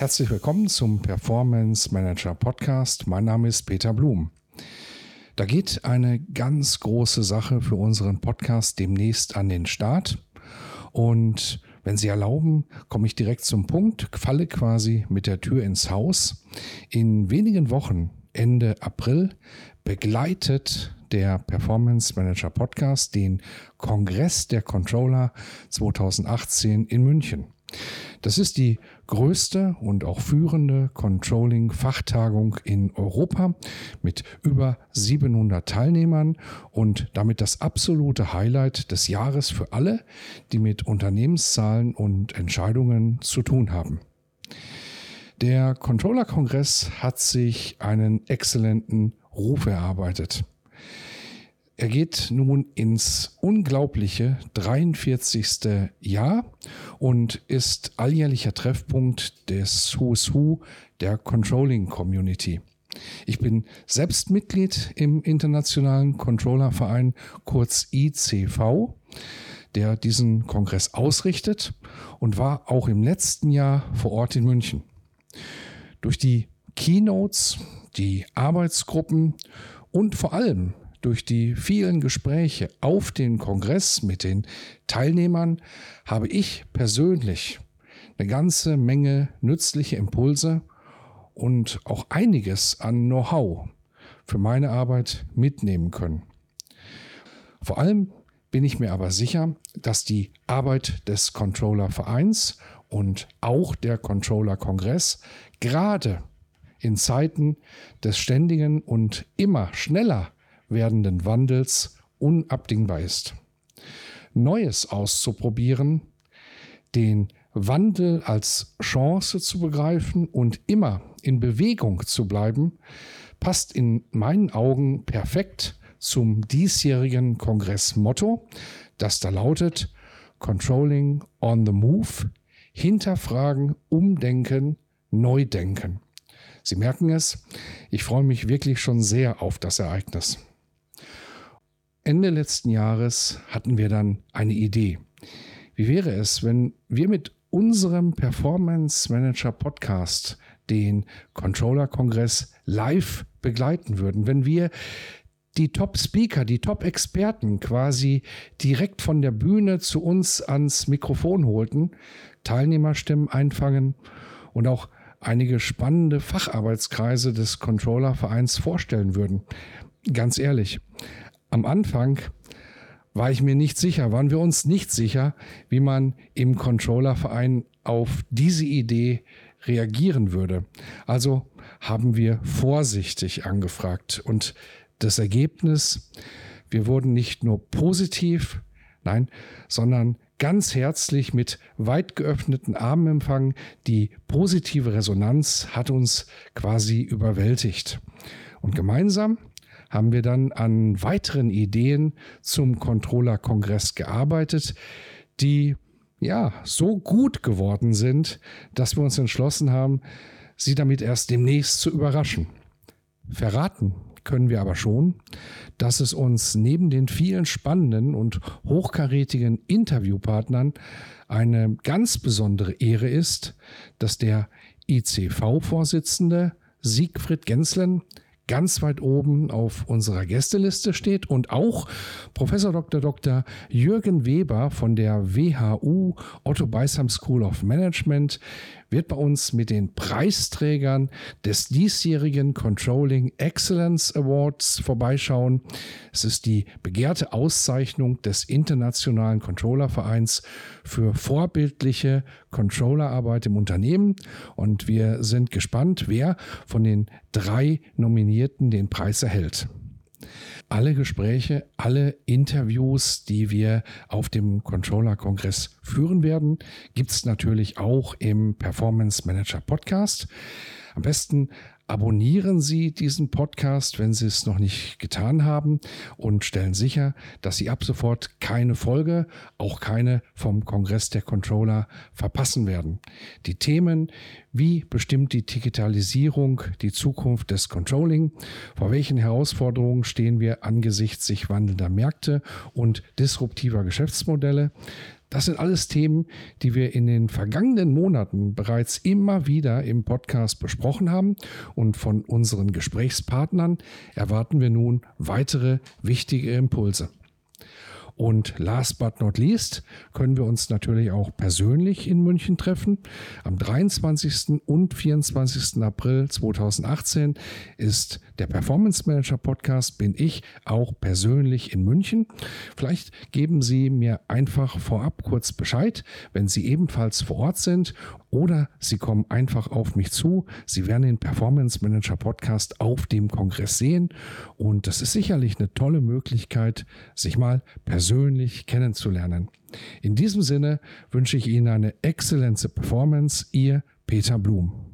Herzlich willkommen zum Performance Manager Podcast. Mein Name ist Peter Blum. Da geht eine ganz große Sache für unseren Podcast demnächst an den Start. Und wenn Sie erlauben, komme ich direkt zum Punkt, falle quasi mit der Tür ins Haus. In wenigen Wochen, Ende April, begleitet der Performance Manager Podcast den Kongress der Controller 2018 in München. Das ist die größte und auch führende Controlling-Fachtagung in Europa mit über 700 Teilnehmern und damit das absolute Highlight des Jahres für alle, die mit Unternehmenszahlen und Entscheidungen zu tun haben. Der Controller-Kongress hat sich einen exzellenten Ruf erarbeitet. Er geht nun ins unglaubliche 43. Jahr und ist alljährlicher Treffpunkt des Who's Who der Controlling Community. Ich bin selbst Mitglied im Internationalen Controllerverein, kurz ICV, der diesen Kongress ausrichtet und war auch im letzten Jahr vor Ort in München. Durch die Keynotes, die Arbeitsgruppen und vor allem durch die vielen Gespräche auf den Kongress mit den Teilnehmern habe ich persönlich eine ganze Menge nützliche Impulse und auch einiges an Know-how für meine Arbeit mitnehmen können. Vor allem bin ich mir aber sicher, dass die Arbeit des Controller Vereins und auch der Controller Kongress gerade in Zeiten des ständigen und immer schneller werdenden Wandels unabdingbar ist. Neues auszuprobieren, den Wandel als Chance zu begreifen und immer in Bewegung zu bleiben, passt in meinen Augen perfekt zum diesjährigen Kongressmotto, das da lautet Controlling on the Move, hinterfragen, umdenken, neu denken. Sie merken es, ich freue mich wirklich schon sehr auf das Ereignis. Ende letzten Jahres hatten wir dann eine Idee. Wie wäre es, wenn wir mit unserem Performance Manager Podcast den Controller Kongress live begleiten würden, wenn wir die Top-Speaker, die Top-Experten quasi direkt von der Bühne zu uns ans Mikrofon holten, Teilnehmerstimmen einfangen und auch einige spannende Facharbeitskreise des Controller-Vereins vorstellen würden. Ganz ehrlich, am Anfang war ich mir nicht sicher, waren wir uns nicht sicher, wie man im Controllerverein auf diese Idee reagieren würde. Also haben wir vorsichtig angefragt und das Ergebnis, wir wurden nicht nur positiv, nein, sondern ganz herzlich mit weit geöffneten Armen empfangen. Die positive Resonanz hat uns quasi überwältigt. Und gemeinsam haben wir dann an weiteren Ideen zum Controller-Kongress gearbeitet, die ja so gut geworden sind, dass wir uns entschlossen haben, sie damit erst demnächst zu überraschen. Verraten können wir aber schon, dass es uns neben den vielen spannenden und hochkarätigen Interviewpartnern eine ganz besondere Ehre ist, dass der ICV-Vorsitzende Siegfried Genslen ganz weit oben auf unserer Gästeliste steht und auch Professor Dr. Dr. Jürgen Weber von der WHU Otto Beisam School of Management wird bei uns mit den Preisträgern des diesjährigen Controlling Excellence Awards vorbeischauen. Es ist die begehrte Auszeichnung des Internationalen Controllervereins für vorbildliche Controllerarbeit im Unternehmen und wir sind gespannt, wer von den drei Nominierten den Preis erhält. Alle Gespräche, alle Interviews, die wir auf dem Controller-Kongress führen werden, gibt es natürlich auch im Performance Manager Podcast. Am besten Abonnieren Sie diesen Podcast, wenn Sie es noch nicht getan haben und stellen sicher, dass Sie ab sofort keine Folge, auch keine vom Kongress der Controller verpassen werden. Die Themen, wie bestimmt die Digitalisierung die Zukunft des Controlling, vor welchen Herausforderungen stehen wir angesichts sich wandelnder Märkte und disruptiver Geschäftsmodelle, das sind alles Themen, die wir in den vergangenen Monaten bereits immer wieder im Podcast besprochen haben und von unseren Gesprächspartnern erwarten wir nun weitere wichtige Impulse. Und last but not least können wir uns natürlich auch persönlich in München treffen. Am 23. und 24. April 2018 ist der Performance Manager Podcast, bin ich auch persönlich in München. Vielleicht geben Sie mir einfach vorab kurz Bescheid, wenn Sie ebenfalls vor Ort sind oder Sie kommen einfach auf mich zu. Sie werden den Performance Manager Podcast auf dem Kongress sehen und das ist sicherlich eine tolle Möglichkeit, sich mal persönlich kennenzulernen. In diesem Sinne wünsche ich Ihnen eine exzellente Performance. Ihr Peter Blum.